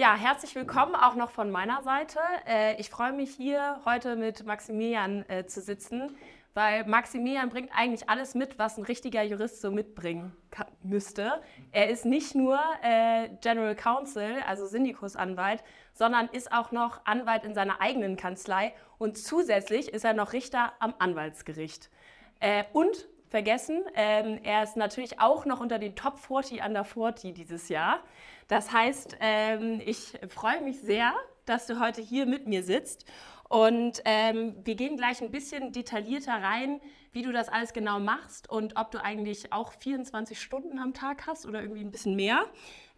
Ja, herzlich willkommen auch noch von meiner Seite. Äh, ich freue mich hier heute mit Maximilian äh, zu sitzen, weil Maximilian bringt eigentlich alles mit, was ein richtiger Jurist so mitbringen müsste. Er ist nicht nur äh, General Counsel, also Syndikusanwalt, sondern ist auch noch Anwalt in seiner eigenen Kanzlei und zusätzlich ist er noch Richter am Anwaltsgericht. Und vergessen, ähm, er ist natürlich auch noch unter den Top 40 under 40 dieses Jahr. Das heißt, ähm, ich freue mich sehr, dass du heute hier mit mir sitzt und ähm, wir gehen gleich ein bisschen detaillierter rein, wie du das alles genau machst und ob du eigentlich auch 24 Stunden am Tag hast oder irgendwie ein bisschen mehr.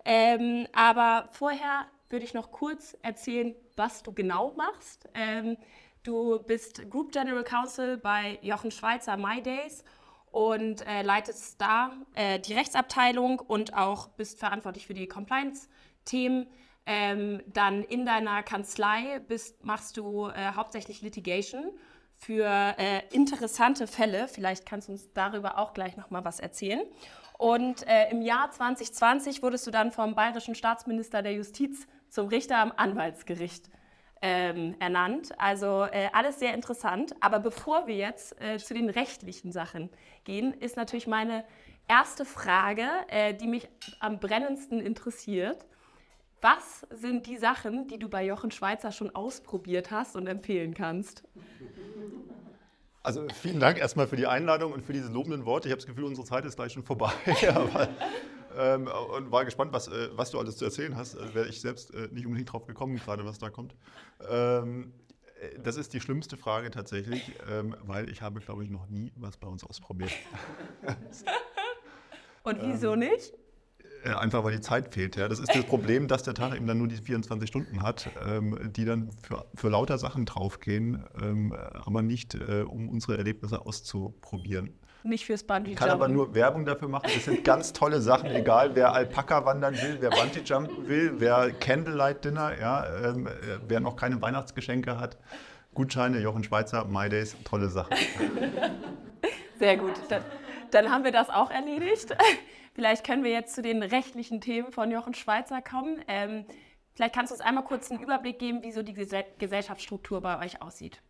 Ähm, aber vorher würde ich noch kurz erzählen, was du genau machst. Ähm, du bist Group General Counsel bei Jochen Schweizer My Days und äh, leitest da äh, die Rechtsabteilung und auch bist verantwortlich für die Compliance-Themen. Ähm, dann in deiner Kanzlei bist, machst du äh, hauptsächlich Litigation für äh, interessante Fälle. Vielleicht kannst du uns darüber auch gleich noch mal was erzählen. Und äh, im Jahr 2020 wurdest du dann vom bayerischen Staatsminister der Justiz zum Richter am Anwaltsgericht ähm, ernannt. Also äh, alles sehr interessant. Aber bevor wir jetzt äh, zu den rechtlichen Sachen gehen, ist natürlich meine erste Frage, äh, die mich am brennendsten interessiert. Was sind die Sachen, die du bei Jochen Schweizer schon ausprobiert hast und empfehlen kannst? Also vielen Dank erstmal für die Einladung und für diese lobenden Worte. Ich habe das Gefühl, unsere Zeit ist gleich schon vorbei. Aber, ähm, und war gespannt, was, äh, was, du alles zu erzählen hast. Äh, Wäre ich selbst äh, nicht unbedingt drauf gekommen, gerade was da kommt. Ähm, äh, das ist die schlimmste Frage tatsächlich, ähm, weil ich habe, glaube ich, noch nie was bei uns ausprobiert. und wieso ähm, nicht? Äh, einfach weil die Zeit fehlt. Ja. Das ist das Problem, dass der Tag eben dann nur die 24 Stunden hat, ähm, die dann für, für lauter Sachen draufgehen, ähm, aber nicht, äh, um unsere Erlebnisse auszuprobieren. Nicht fürs Bungee-Jumpen. Ich kann aber nur Werbung dafür machen. Es sind ganz tolle Sachen, egal wer Alpaka wandern will, wer Bungee-Jumpen will, wer Candlelight-Dinner, ja, ähm, wer noch keine Weihnachtsgeschenke hat. Gutscheine, Jochen Schweizer, My Days, tolle Sachen. Sehr gut. Dann, dann haben wir das auch erledigt. Vielleicht können wir jetzt zu den rechtlichen Themen von Jochen Schweizer kommen. Ähm, vielleicht kannst du uns einmal kurz einen Überblick geben, wie so die Gesellschaftsstruktur bei euch aussieht.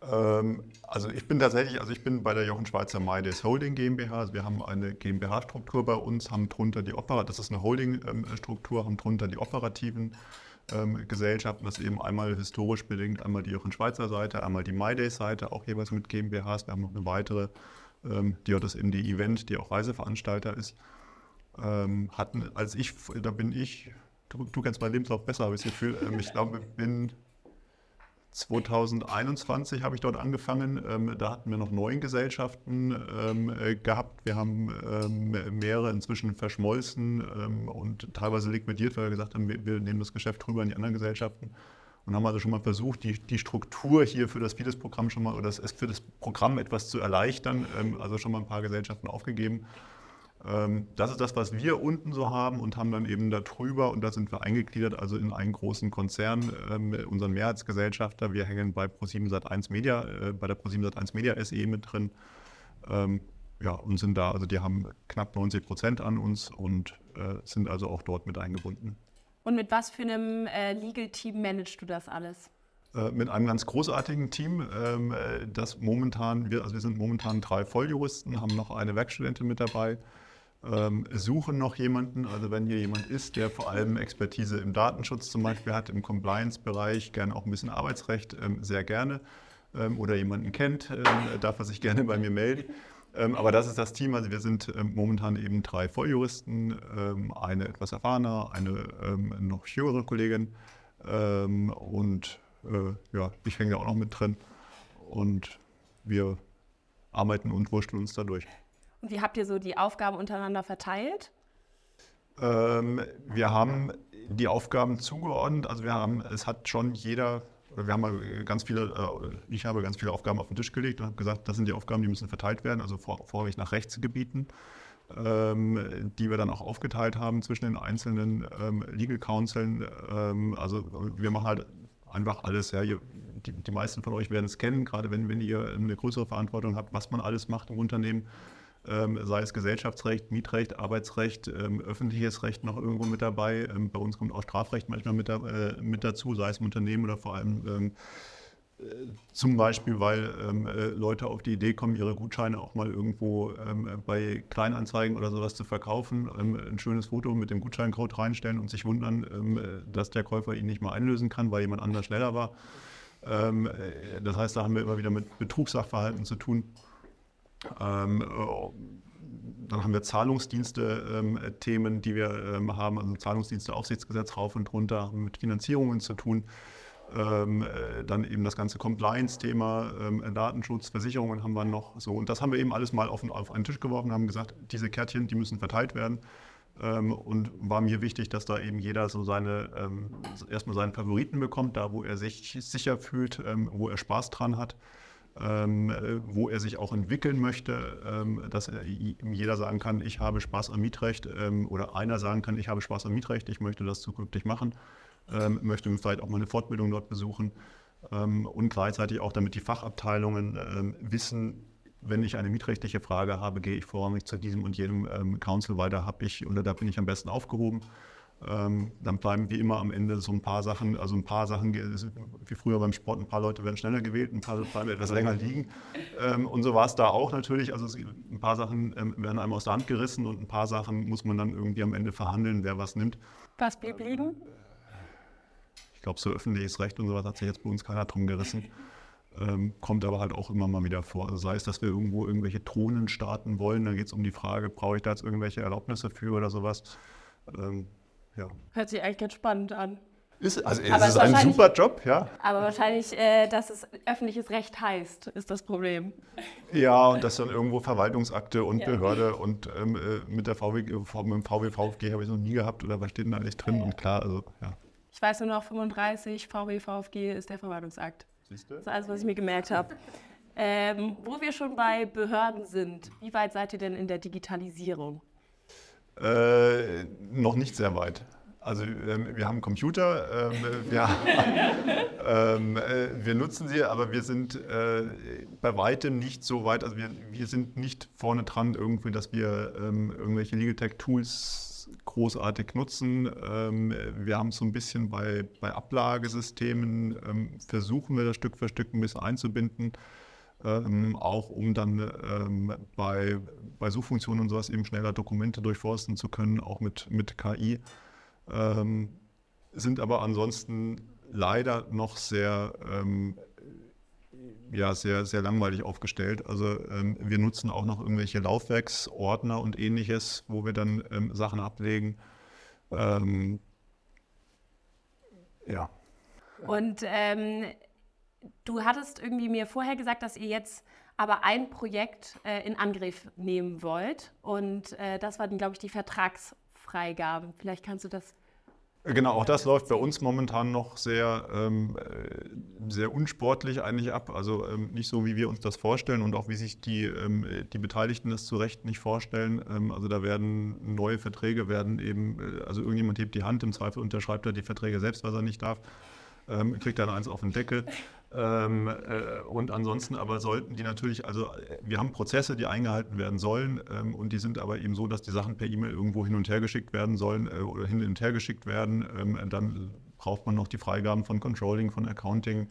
Ähm, also ich bin tatsächlich, also ich bin bei der Jochen Schweizer MyDays Holding GmbH. Also wir haben eine GmbH-Struktur bei uns, haben drunter die Opera, das ist eine Holding-Struktur, haben drunter die operativen ähm, Gesellschaften, das ist eben einmal historisch bedingt, einmal die Jochen Schweizer Seite, einmal die MyDays Seite, auch jeweils mit GmbHs. Wir haben noch eine weitere ähm, die hat das MD Event, die auch Reiseveranstalter ist, ähm, hatten, als ich, da bin ich, du, du kennst meinen Lebenslauf besser, habe ich das Gefühl, ähm, ich glaube, bin 2021 habe ich dort angefangen. Ähm, da hatten wir noch neun Gesellschaften ähm, äh, gehabt. Wir haben ähm, mehrere inzwischen verschmolzen ähm, und teilweise liquidiert, weil wir gesagt haben, wir, wir, nehmen das Geschäft rüber in die anderen Gesellschaften und haben also schon mal versucht, die, die Struktur hier für das Fides-Programm schon mal oder das, für das Programm etwas zu erleichtern. Ähm, also schon mal ein paar Gesellschaften aufgegeben. Ähm, das ist das, was wir unten so haben und haben dann eben darüber, und da sind wir eingegliedert, also in einen großen Konzern, ähm, unseren Mehrheitsgesellschafter. Wir hängen bei Pro7 Sat1 Media, äh, bei der Pro7 Sat1 Media SE mit drin. Ähm, ja, und sind da, also die haben knapp 90 Prozent an uns und äh, sind also auch dort mit eingebunden. Und mit was für einem äh, Legal-Team managst du das alles? Äh, mit einem ganz großartigen Team, ähm, äh, das momentan, wir, also wir sind momentan drei Volljuristen, haben noch eine Werkstudentin mit dabei, ähm, suchen noch jemanden, also wenn hier jemand ist, der vor allem Expertise im Datenschutz zum Beispiel hat, im Compliance-Bereich, gerne auch ein bisschen Arbeitsrecht, ähm, sehr gerne oder jemanden kennt, darf er sich gerne bei mir melden. Ähm, aber das ist das Team. Also wir sind ähm, momentan eben drei Volljuristen, ähm, eine etwas erfahrener, eine ähm, noch jüngere Kollegin ähm, und äh, ja, ich hänge da auch noch mit drin. Und wir arbeiten und wurschteln uns dadurch. Und wie habt ihr so die Aufgaben untereinander verteilt? Ähm, wir haben die Aufgaben zugeordnet. Also wir haben, es hat schon jeder wir haben ganz viele, äh, ich habe ganz viele Aufgaben auf den Tisch gelegt und habe gesagt, das sind die Aufgaben, die müssen verteilt werden, also vorrangig nach Rechtsgebieten, ähm, die wir dann auch aufgeteilt haben zwischen den einzelnen ähm, Legal Counseln. Ähm, also wir machen halt einfach alles. Ja. Die, die, meisten von euch werden es kennen, gerade wenn, wenn ihr eine größere Verantwortung habt, was man alles macht im Unternehmen. Ähm, sei es Gesellschaftsrecht, Mietrecht, Arbeitsrecht, ähm, öffentliches Recht noch irgendwo mit dabei. Ähm, bei uns kommt auch Strafrecht manchmal mit, äh, mit dazu, sei es im Unternehmen oder vor allem äh, zum Beispiel, weil ähm, äh, Leute auf die Idee kommen, ihre Gutscheine auch mal irgendwo ähm, bei Kleinanzeigen oder sowas zu verkaufen, ähm, ein schönes Foto mit dem Gutscheincode reinstellen und sich wundern, dass der Käufer ihn nicht mal einlösen kann, weil jemand anders schneller war. Das heißt, da haben wir immer wieder mit Betrugssachverhalten zu tun. Ähm, äh, dann haben wir Zahlungsdienste-Themen, die wir haben, also Zahlungsdienste-Aufsichtsgesetz rauf und runter, mit Finanzierungen zu tun. Ähm, äh, dann eben das ganze Compliance-Thema, ähm, Datenschutz, Versicherungen haben wir noch so. Und das haben wir eben alles mal auf, auf einen Tisch geworfen, haben gesagt, diese Kärtchen, die müssen verteilt werden. Ähm, und war mir wichtig, dass da eben jeder so seine, ähm, erstmal seinen Favoriten bekommt, da wo er sich sicher fühlt, ähm, wo er Spaß dran hat. Ähm, äh, wo er sich auch entwickeln möchte, ähm, dass er, jeder sagen kann, ich habe Spaß am Mietrecht ähm, oder einer sagen kann, ich habe Spaß am Mietrecht, ich möchte das zukünftig machen möchte vielleicht auch mal eine Fortbildung dort besuchen und gleichzeitig auch damit die Fachabteilungen wissen, wenn ich eine mietrechtliche Frage habe, gehe ich vorrangig zu diesem und jedem ähm, Council weiter, habe ich oder da bin ich am besten aufgehoben. Ähm, dann bleiben wie immer am Ende so ein paar Sachen, also ein paar Sachen, wie früher beim Sport, ein paar Leute werden schneller gewählt, ein paar bleiben etwas länger liegen. Ähm, und so war es da auch natürlich. Also es, ein paar Sachen ähm, werden einem aus der Hand gerissen und ein paar Sachen muss man dann irgendwie am Ende verhandeln, wer was nimmt. Was blieb liegen? Ich glaube, so öffentliches Recht und sowas hat sich jetzt bei uns keiner drum gerissen. Ähm, kommt aber halt auch immer mal wieder vor. Also sei es, dass wir irgendwo irgendwelche Drohnen starten wollen, dann geht es um die Frage, brauche ich da jetzt irgendwelche Erlaubnisse für oder sowas. Ja. Hört sich eigentlich ganz spannend an. Ist, also es ist ein super Job, ja. Aber wahrscheinlich, äh, dass es öffentliches Recht heißt, ist das Problem. Ja, und dass dann irgendwo Verwaltungsakte und ja. Behörde und ähm, äh, mit der VW, mit dem VW, VfG habe ich noch nie gehabt oder was steht denn da eigentlich drin? Ja. Und klar, also ja. Ich weiß nur noch, 35 VW, VfG ist der Verwaltungsakt. Siehst du? Das ist alles, was ich mir gemerkt habe. Ähm, wo wir schon bei Behörden sind, wie weit seid ihr denn in der Digitalisierung? Äh, noch nicht sehr weit. Also ähm, wir haben Computer, ähm, wir, ähm, äh, wir, nutzen sie, aber wir sind äh, bei weitem nicht so weit, also wir, wir sind nicht vorne dran irgendwie, dass wir ähm, irgendwelche Legal Tech Tools großartig nutzen. Ähm, wir haben so ein bisschen bei, bei Ablagesystemen, ähm, versuchen wir das Stück für Stück ein bisschen einzubinden. Ähm, auch um dann ähm, bei, bei Suchfunktionen und sowas eben schneller Dokumente durchforsten zu können, auch mit, mit KI. Ähm, sind aber ansonsten leider noch sehr ähm, ja, sehr, sehr langweilig aufgestellt. Also ähm, wir nutzen auch noch irgendwelche Laufwerksordner und ähnliches, wo wir dann ähm, Sachen ablegen. Ja. Und du hattest irgendwie mir vorher gesagt, dass ihr jetzt aber ein Projekt äh, in Angriff nehmen wollt. Und äh, das war, glaube ich, die Vertragsfreigabe. Vielleicht kannst du das Genau, auch das läuft bei uns momentan noch sehr, ähm, äh, sehr unsportlich eigentlich ab. Also ähm, nicht so, wie wir uns das vorstellen und auch wie sich die, ähm, die Beteiligten das zu Recht nicht vorstellen. Ähm, also da werden neue Verträge, werden eben, äh, also irgendjemand hebt die Hand, im Zweifel unterschreibt er die Verträge selbst, was er nicht darf, ähm, kriegt dann eins auf den Deckel. Ähm, äh, und ansonsten aber sollten die natürlich, also äh, wir haben Prozesse, die eingehalten werden sollen ähm, und die sind aber eben so, dass die Sachen per E-Mail irgendwo hin und her geschickt werden sollen äh, oder hin und her geschickt werden. Ähm, dann braucht man noch die Freigaben von Controlling, von Accounting,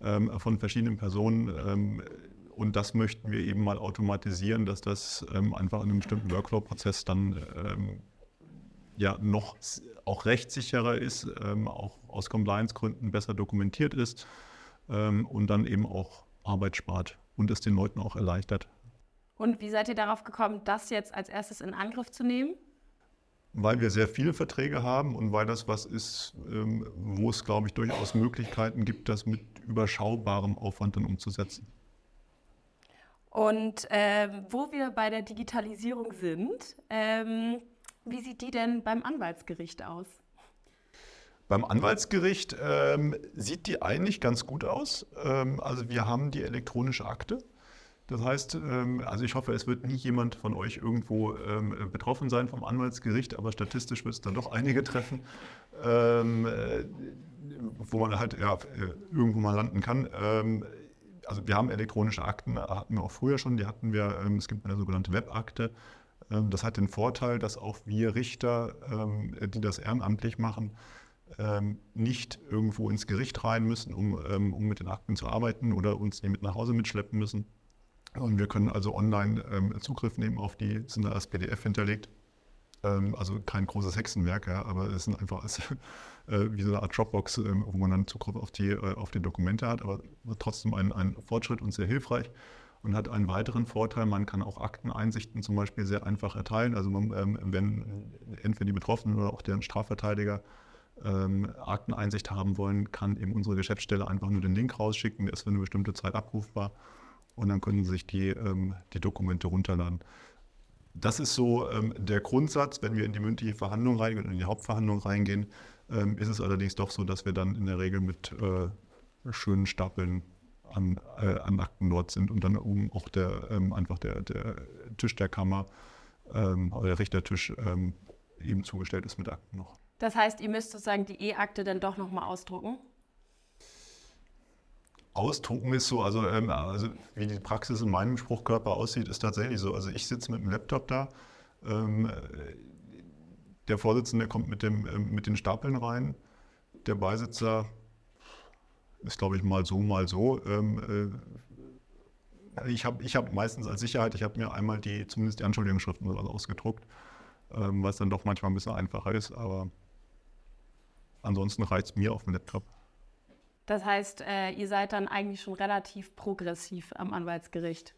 ähm, von verschiedenen Personen. Ähm, und das möchten wir eben mal automatisieren, dass das ähm, einfach in einem bestimmten Workflow-Prozess dann ja noch auch rechtssicherer ist, auch aus Compliance-Gründen besser dokumentiert ist ähm, und dann eben auch Arbeit spart und es den Leuten auch erleichtert. Und wie seid ihr darauf gekommen, das jetzt als erstes in Angriff zu nehmen? Weil wir sehr viele Verträge haben und weil das was ist, ähm, wo es, glaube ich, durchaus Möglichkeiten gibt, das mit überschaubarem Aufwand dann umzusetzen. Und äh, wo wir bei der Digitalisierung sind, ähm, wie sieht die denn beim Anwaltsgericht aus? Beim Anwaltsgericht ähm, sieht die eigentlich ganz gut aus. Ähm, also wir haben die elektronische Akte. Das heißt, ähm, also ich hoffe, es wird nie jemand von euch irgendwo ähm, betroffen sein vom Anwaltsgericht, aber statistisch wird es dann doch einige treffen, ähm, äh, wo man halt ja, äh, irgendwo mal landen kann. Ähm, also wir haben elektronische Akten, hatten wir auch früher schon, die hatten wir, es gibt eine sogenannte Webakte. Das hat den Vorteil, dass auch wir Richter, die das ehrenamtlich machen, ähm, nicht irgendwo ins Gericht rein müssen, um, ähm, um mit den Akten zu arbeiten oder uns die mit nach Hause mitschleppen müssen. Und wir können also online ähm, Zugriff nehmen auf die, sind da als PDF hinterlegt. also kein großes Hexenwerk, ja, aber es sind einfach als, äh, wie so eine Art Dropbox, wo man dann Zugriff auf die, äh, auf die Dokumente hat, aber trotzdem ein, ein Fortschritt und sehr hilfreich und hat einen weiteren Vorteil, man kann auch Akteneinsichten zum Beispiel sehr einfach erteilen. Also man, ähm, wenn entweder die Betroffenen oder auch deren Strafverteidiger ähm, Akteneinsicht haben wollen, kann eben unsere Geschäftsstelle einfach nur den Link rausschicken, der ist für eine bestimmte Zeit abrufbar und dann können Sie sich die, ähm, die Dokumente runterladen. Das ist so ähm, der Grundsatz, wenn wir in die mündliche Verhandlung reingehen und in die Hauptverhandlung reingehen, ähm, ist es allerdings doch so, dass wir dann in der Regel mit äh, schönen Stapeln an, äh, an, Akten dort sind und dann oben auch der, ähm, einfach der, der, Tisch der Kammer ähm, oder der Richtertisch eben zugestellt ist mit Akten noch. Das heißt, ihr müsst sozusagen die E-Akte dann doch nochmal ausdrucken? Ausdrucken ist so, also, ähm, also wie die Praxis in meinem Spruchkörper aussieht, ist tatsächlich so. Also ich sitze mit dem Laptop da, ähm, der Vorsitzende kommt mit, dem, ähm, mit den Stapeln rein, der Beisitzer ist, glaube ich, mal so, mal so. Ähm, äh, ich habe ich hab meistens als Sicherheit, ich habe mir einmal die, zumindest die Anschuldigungsschriften ausgedruckt, ähm, was dann doch manchmal ein bisschen einfacher ist, aber Ansonsten reicht es mir auf dem Laptop. Das heißt, äh, ihr seid dann eigentlich schon relativ progressiv am Anwaltsgericht.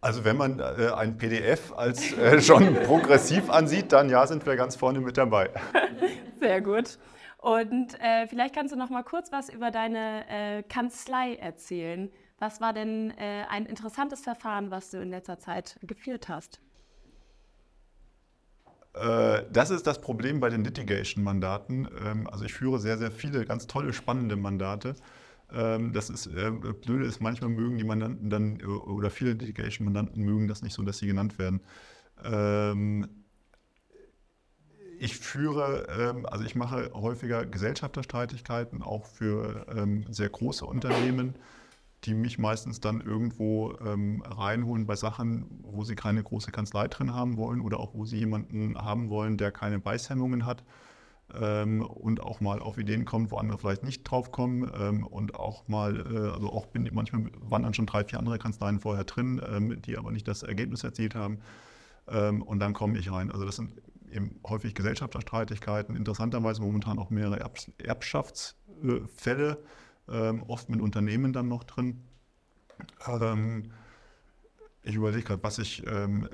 Also wenn man äh, ein PDF als äh, schon progressiv ansieht, dann ja, sind wir ganz vorne mit dabei. Sehr gut. Und äh, vielleicht kannst du noch mal kurz was über deine äh, Kanzlei erzählen. Was war denn äh, ein interessantes Verfahren, was du in letzter Zeit geführt hast? Äh, das ist das Problem bei den Litigation-Mandaten. Ähm, also ich führe sehr, sehr viele ganz tolle, spannende Mandate. Ähm, das ist, äh, Blöde ist, manchmal mögen die Mandanten dann, oder viele Litigation-Mandanten mögen das nicht so, dass sie genannt werden. Ähm, ich führe, also ich mache häufiger Gesellschafterstreitigkeiten, auch für sehr große Unternehmen die mich meistens dann irgendwo reinholen bei Sachen, wo sie keine große Kanzlei drin haben wollen oder auch wo sie jemanden haben wollen, der keine Beißhemmungen hat ähm, und auch mal auf Ideen kommt, wo andere vielleicht nicht drauf kommen ähm, und auch mal, äh, also auch bin manchmal waren dann schon drei, vier andere Kanzleien vorher drin, ähm, die aber nicht das Ergebnis erzielt haben ähm, und dann komme ich rein. Also das sind eben häufig Gesellschafterstreitigkeiten, interessanterweise momentan auch mehrere Erbschaftsfälle ähm, oft mit Unternehmen dann noch drin. Ähm, ich überlege gerade, was ich, ähm,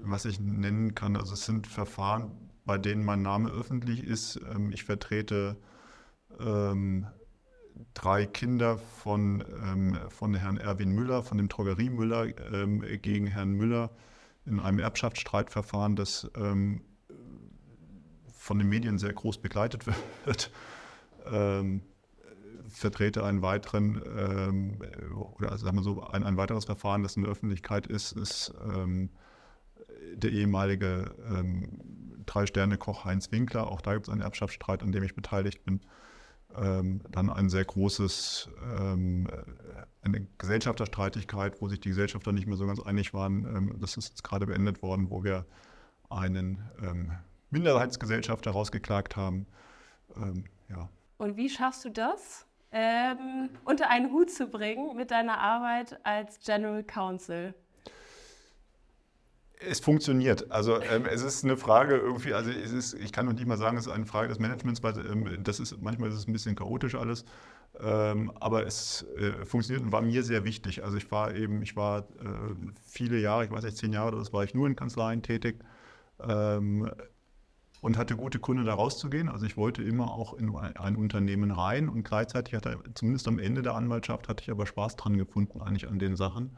was ich nennen kann. Also es sind Verfahren, bei denen mein Name öffentlich ist. Ähm, ich vertrete ähm, drei Kinder von, ähm, von Herrn Erwin Müller, von dem Drogerie Müller, gegen Herrn Müller in einem Erbschaftsstreitverfahren, das von den Medien sehr groß begleitet wird. Vertrete einen weiteren, ähm, oder sagen wir so, ein, ein weiteres Verfahren, das in der Öffentlichkeit ist, ist ähm, der ehemalige ähm, Drei-Sterne-Koch Heinz Winkler. Auch da gibt es einen Erbschaftsstreit, an dem ich beteiligt bin. Ähm, dann ein sehr großes, ähm, eine Gesellschafterstreitigkeit, wo sich die Gesellschafter nicht mehr so ganz einig waren. Ähm, das ist jetzt gerade beendet worden, wo wir einen Minderheitsgesellschafter rausgeklagt haben. ja. Und wie schaffst du das? Ähm, unter einen Hut zu bringen mit deiner Arbeit als General Counsel? Es funktioniert. Also ähm, es ist eine Frage irgendwie, also es ist, ich kann noch nicht mal sagen, es ist eine Frage des Managements, weil ähm, das ist manchmal ist es ein bisschen chaotisch alles. Ähm, aber es äh, funktioniert und war mir sehr wichtig. Also ich war eben, ich war äh, viele Jahre, ich weiß nicht, zehn Jahre, das war ich nur in Kanzleien tätig. Ähm, und hatte gute Kunden da rauszugehen. Also ich wollte immer auch in ein Unternehmen rein und gleichzeitig hatte zumindest am Ende der Anwaltschaft hatte ich aber Spaß dran gefunden eigentlich an den Sachen.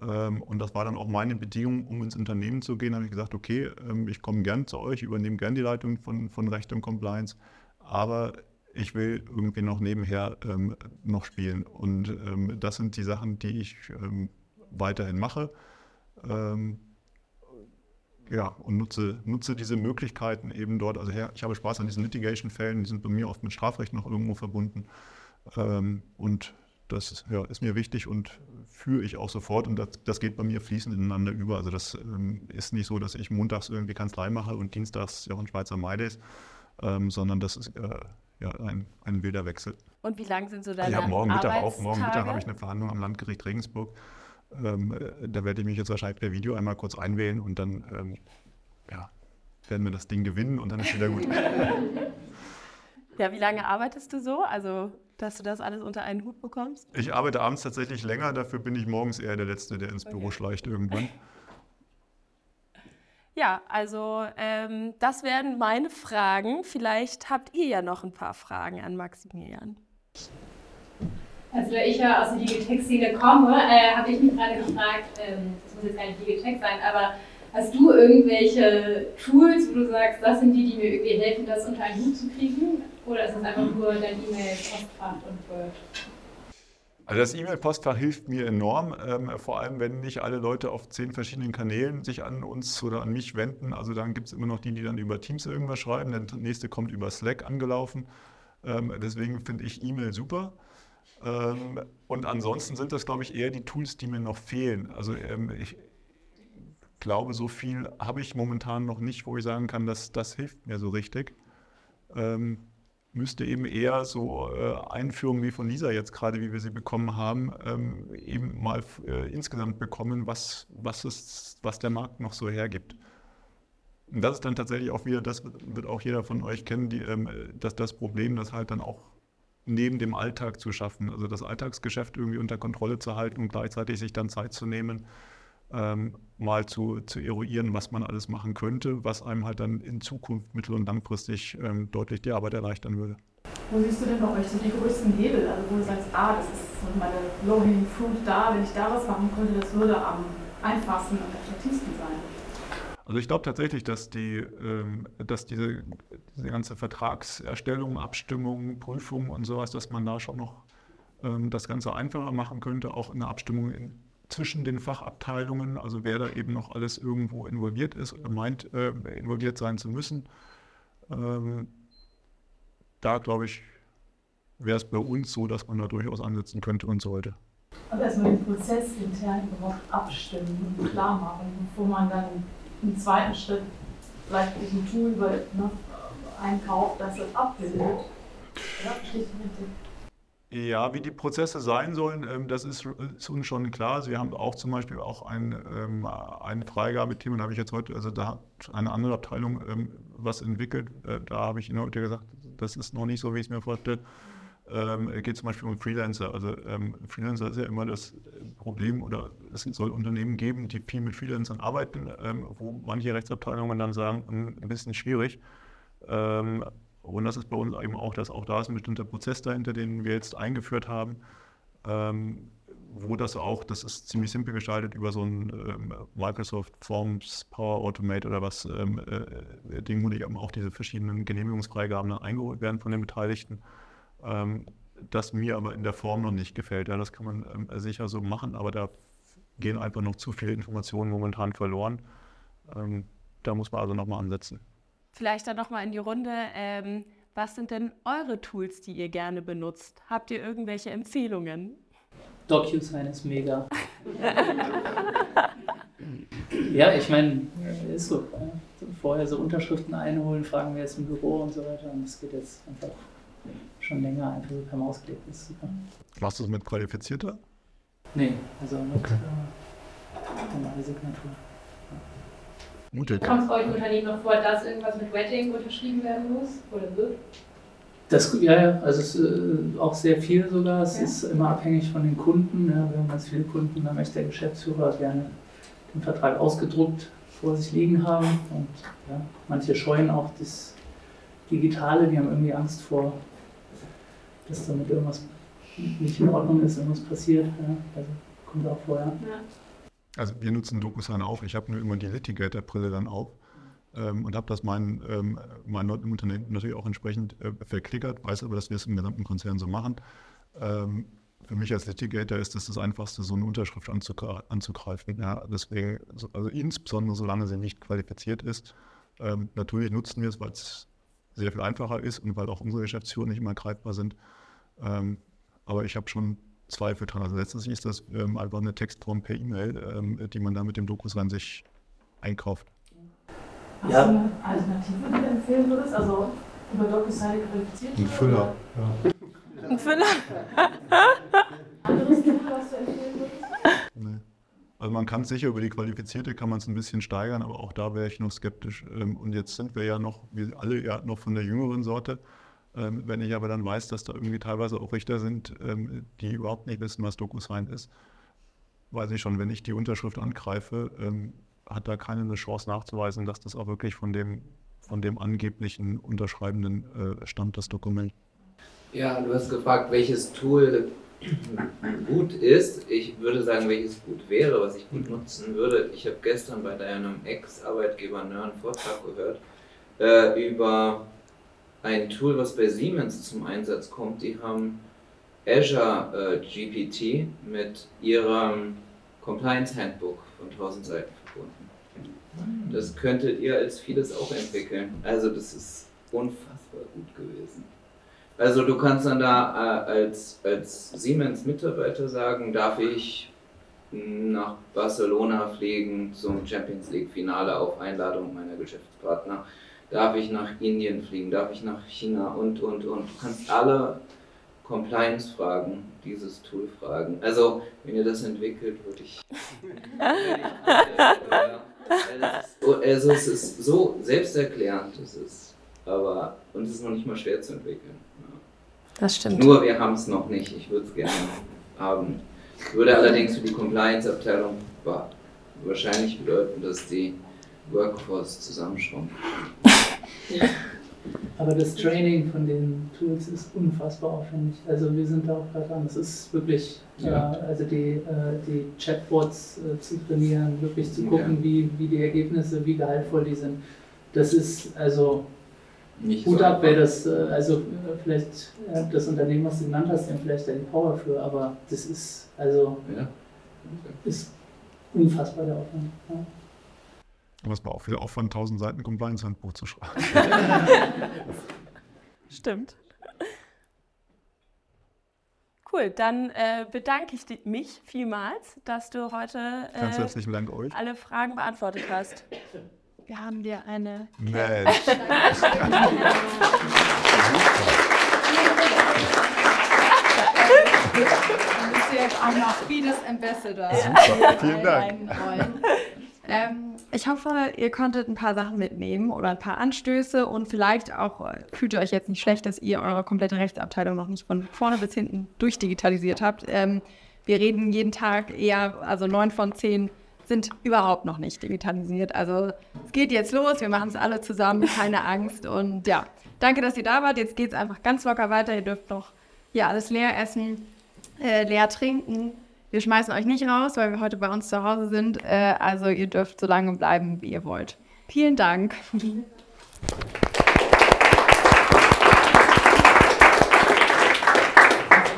Ähm, und das war dann auch meine Bedingung, um ins Unternehmen zu gehen. Da habe ich gesagt, okay, ähm, ich komme gern zu euch, übernehme gern die Leitung von, von Recht und Compliance, aber ich will irgendwie noch nebenher ähm, noch spielen. Und das sind die Sachen, die ich weiterhin mache. Ja, und nutze, nutze diese Möglichkeiten eben dort. Also ich habe Spaß an diesen Litigation-Fällen, die sind bei mir oft mit Strafrecht noch irgendwo verbunden. Ähm, und das ja, ist mir wichtig und führe ich auch sofort und das, das, geht bei mir fließend ineinander über. Also das ähm, ist nicht so, dass ich montags irgendwie Kanzlei mache und dienstags Jochen Schweizer Maidays, ähm, sondern das ist äh, ja, ein, ein wilder Wechsel. Und wie lang sind so deine habe morgen Mittag auch, morgen Mittag habe ich eine Verhandlung am Landgericht Regensburg. Ähm, äh, da werde ich mich jetzt wahrscheinlich per Video einmal kurz einwählen und dann ähm, ja, werden wir das Ding gewinnen und dann ist wieder gut. Ja, wie lange arbeitest du so? Also, dass du das alles unter einen Hut bekommst? Ich arbeite abends tatsächlich länger, dafür bin ich morgens eher der Letzte, der ins Büro okay. schleicht irgendwann. Ja, also ähm, das wären meine Fragen. Vielleicht habt ihr ja noch ein paar Fragen an Maximilian. Also da ich ja aus der Digitech-Szene komme, äh, habe ich mich gerade gefragt, ähm, das muss jetzt gar nicht Digitech sein, aber Hast du irgendwelche Tools, wo du sagst, das sind die, die mir irgendwie helfen, das unter einen Hut zu kriegen? Oder ist es einfach nur dein E-Mail-Postfach und Word? Also das E-Mail-Postfach hilft mir enorm, ähm, vor allem wenn nicht alle Leute auf zehn verschiedenen Kanälen sich an uns oder an mich wenden. Also dann gibt es immer noch die, die dann über Teams irgendwas schreiben. Der nächste kommt über Slack angelaufen. Ähm, deswegen finde ich E-Mail super. Ähm, und ansonsten sind das, glaube ich, eher die Tools, die mir noch fehlen. Also ähm, ich, glaube, so viel habe ich momentan noch nicht, wo ich sagen kann, dass das hilft mir so richtig. Ähm, müsste eben eher so äh, Einführungen wie von Lisa jetzt gerade, wie wir sie bekommen haben, ähm, eben mal äh, insgesamt bekommen, was, was, ist, was der Markt noch so hergibt. Und das ist dann tatsächlich auch wieder, das wird auch jeder von euch kennen, die, ähm, dass das Problem, das halt dann auch neben dem Alltag zu schaffen, also das Alltagsgeschäft irgendwie unter Kontrolle zu halten und gleichzeitig sich dann Zeit zu nehmen, ähm, mal zu, zu eruieren, was man alles machen könnte, was einem halt dann in Zukunft mittel- und langfristig ähm, deutlich die Arbeit erleichtern würde. Wo siehst du denn bei euch so die größten Hebel? Also wo du sagst, ah, das ist so meine low-hanging fruit da, wenn ich da was machen könnte, das würde am einfachsten und effektivsten sein. Also ich glaube tatsächlich, dass, die, ähm, dass diese, diese ganze Vertragserstellung, Abstimmung, Prüfung und sowas, dass man da schon noch ähm, das Ganze einfacher machen könnte, auch in der Abstimmung in, zwischen den Fachabteilungen, also wer da eben noch alles irgendwo involviert ist oder meint, äh, involviert sein zu müssen. Ähm, da glaube ich, wäre es bei uns so, dass man da durchaus ansetzen könnte und sollte. Aber erstmal den Prozess intern überhaupt abstimmen und klar machen, bevor man dann im zweiten Schritt vielleicht ein Tool über, ne, einkauft, das das abbildet. Ja. Ja, wie die Prozesse sein sollen, ähm, das ist, uns schon klar. Also wir haben auch zum Beispiel auch ein, ähm, ein Freigabeteam, und da habe ich jetzt heute, also da hat eine andere Abteilung ähm, was entwickelt. Äh, da habe ich Ihnen heute gesagt, das ist noch nicht so, wie ich es mir vorstelle. Ähm, es geht zum Beispiel um Freelancer. Also ähm, Freelancer ist ja immer das Problem, oder es soll Unternehmen geben, die viel mit Freelancern arbeiten, ähm, wo manche Rechtsabteilungen dann sagen, hm, ein bisschen schwierig. Ähm, und das ist bei uns eben auch, dass auch da ist ein bestimmter Prozess dahinter, den wir jetzt eingeführt haben, ähm, wo das auch, das ist ziemlich simpel gestaltet über so ein ähm, Microsoft Forms Power Automate oder was ähm, äh, Ding, wo eben auch diese verschiedenen Genehmigungsfreigaben dann eingeholt werden von den Beteiligten. Ähm, das mir aber in der Form noch nicht gefällt. Ja, das kann man ähm, sicher so machen, aber da gehen einfach noch zu viele Informationen momentan verloren. Ähm, da muss man also nochmal ansetzen. Vielleicht dann nochmal in die Runde. Ähm, was sind denn eure Tools, die ihr gerne benutzt? Habt ihr irgendwelche Empfehlungen? DocuSign ist mega. ja, ich meine, ist so. Vorher so Unterschriften einholen, fragen wir jetzt im Büro und so weiter. Und das geht jetzt einfach schon länger, einfach so per Maus klicken. Das ist super. Machst du es mit qualifizierter? Nee, also mit okay. äh, normale Signatur. Mutig. Kommt es euch im Unternehmen noch vor, dass irgendwas mit Wetting unterschrieben werden muss oder wird? Das, ja, ja, also es ist äh, auch sehr viel sogar. Es ja. ist immer abhängig von den Kunden. Ja, wir haben ganz viele Kunden, da möchte der Geschäftsführer gerne den Vertrag ausgedruckt vor sich liegen haben. Und ja, manche scheuen auch das Digitale, die haben irgendwie Angst vor, dass damit irgendwas nicht in Ordnung ist, irgendwas passiert. Ja, also kommt auch vorher. Ja. Also wir nutzen DocuSign auch. Ich habe nur immer die Litigator-Brille dann auf ähm, und habe das meinen ähm, mein Unternehmen natürlich auch entsprechend äh, verklickert, weiß aber, dass wir es im gesamten Konzern so machen. Ähm, für mich als Litigator ist es das, das Einfachste, so eine Unterschrift anzugreifen. Ja, deswegen, also insbesondere solange sie nicht qualifiziert ist. Ähm, natürlich nutzen wir es, weil es sehr viel einfacher ist und weil auch unsere Geschäftsführer nicht immer greifbar sind. Ähm, aber ich habe schon Zweifel dran. Also letztendlich ist das ähm, einfach eine Textform per E-Mail, ähm, die man da mit dem Dokus ran sich einkauft. Hast Ja. du eine Alternative, die du empfehlen würdest? Also über DocuSign qualifiziert? Ein Füller. Ja. Ein Füller. Anderes Tool, was du empfehlen würdest? Nee. Also man kann es sicher über die Qualifizierte kann man es ein bisschen steigern, aber auch da wäre ich noch skeptisch. Ähm, Und jetzt sind wir ja noch, wir alle ja noch von der jüngeren Sorte. Ähm, Wenn ich aber dann weiß, dass da irgendwie teilweise auch Richter sind, ähm, die überhaupt nicht wissen, was DocuSign ist, weiß ich schon, wenn ich die Unterschrift angreife, hat da keiner eine Chance nachzuweisen, dass das auch wirklich von dem, von dem angeblichen Unterschreibenden äh, stammt, das Dokument. Ja, du hast gefragt, welches Tool gut ist. Ich würde sagen, welches gut wäre, was ich gut nutzen würde. Ich habe gestern bei deinem Ex-Arbeitgeber einen Vortrag gehört äh, über ein Tool, was bei Siemens zum Einsatz kommt. Die haben Azure äh, GPT mit ihrem Compliance Handbook von 1000 Seiten verbunden. Das könntet ihr als vieles auch entwickeln. Also das ist unfassbar gut gewesen. Also du kannst dann da äh, als, als Siemens-Mitarbeiter sagen, darf ich nach Barcelona fliegen zum Champions League-Finale auf Einladung meiner Geschäftspartner? Darf ich nach Indien fliegen? Darf ich nach China? Und, und, und. Du kannst alle Compliance-Fragen dieses Tool fragen. Also, wenn ihr das entwickelt, würde ich... also es ist so selbsterklärend, es ist, aber und es ist noch nicht mal schwer zu entwickeln. Ja. Das stimmt. Nur wir haben es noch nicht. Ich würde es gerne haben. Würde allerdings für die Compliance-Abteilung wa- wahrscheinlich bedeuten, dass die Workforce zusammenschrumpft. Aber das Training von den Tools ist unfassbar aufwendig. Also wir sind da auch gerade dran. Es ist wirklich, Ja. äh, also die, äh, die Chatbots äh, zu trainieren, wirklich zu gucken, Ja. wie, wie die Ergebnisse, wie gehaltvoll die sind. Das ist also Nicht Hut so ab, wer das, äh, also äh, vielleicht äh, das Unternehmen, was du genannt hast, dann vielleicht da die Power für, aber das ist also Ja. ist unfassbar der Aufwand. Ja. Aber es war auch viel Aufwand, 1000 Seiten Compliance-Handbuch zu schreiben. Stimmt. Cool, dann äh, bedanke ich mich vielmals, dass du heute Ganz äh, herzlichen Dank euch. alle Fragen beantwortet hast. Wir haben dir eine Mensch. Dann bist du jetzt auch noch Fides Ambassador. Super, vielen Dank. Ähm, ich hoffe, ihr konntet ein paar Sachen mitnehmen oder ein paar Anstöße und vielleicht auch äh, fühlt ihr euch jetzt nicht schlecht, dass ihr eure komplette Rechtsabteilung noch nicht von vorne bis hinten durchdigitalisiert habt. Ähm, wir reden jeden Tag eher, also neun von zehn sind überhaupt noch nicht digitalisiert. Also es geht jetzt los, wir machen es alle zusammen, keine Angst. Und ja, danke, dass ihr da wart. Jetzt geht es einfach ganz locker weiter. Ihr dürft noch hier alles leer essen, äh, leer trinken. Wir schmeißen euch nicht raus, weil wir heute bei uns zu Hause sind. Äh, also ihr dürft so lange bleiben, wie ihr wollt. Vielen Dank.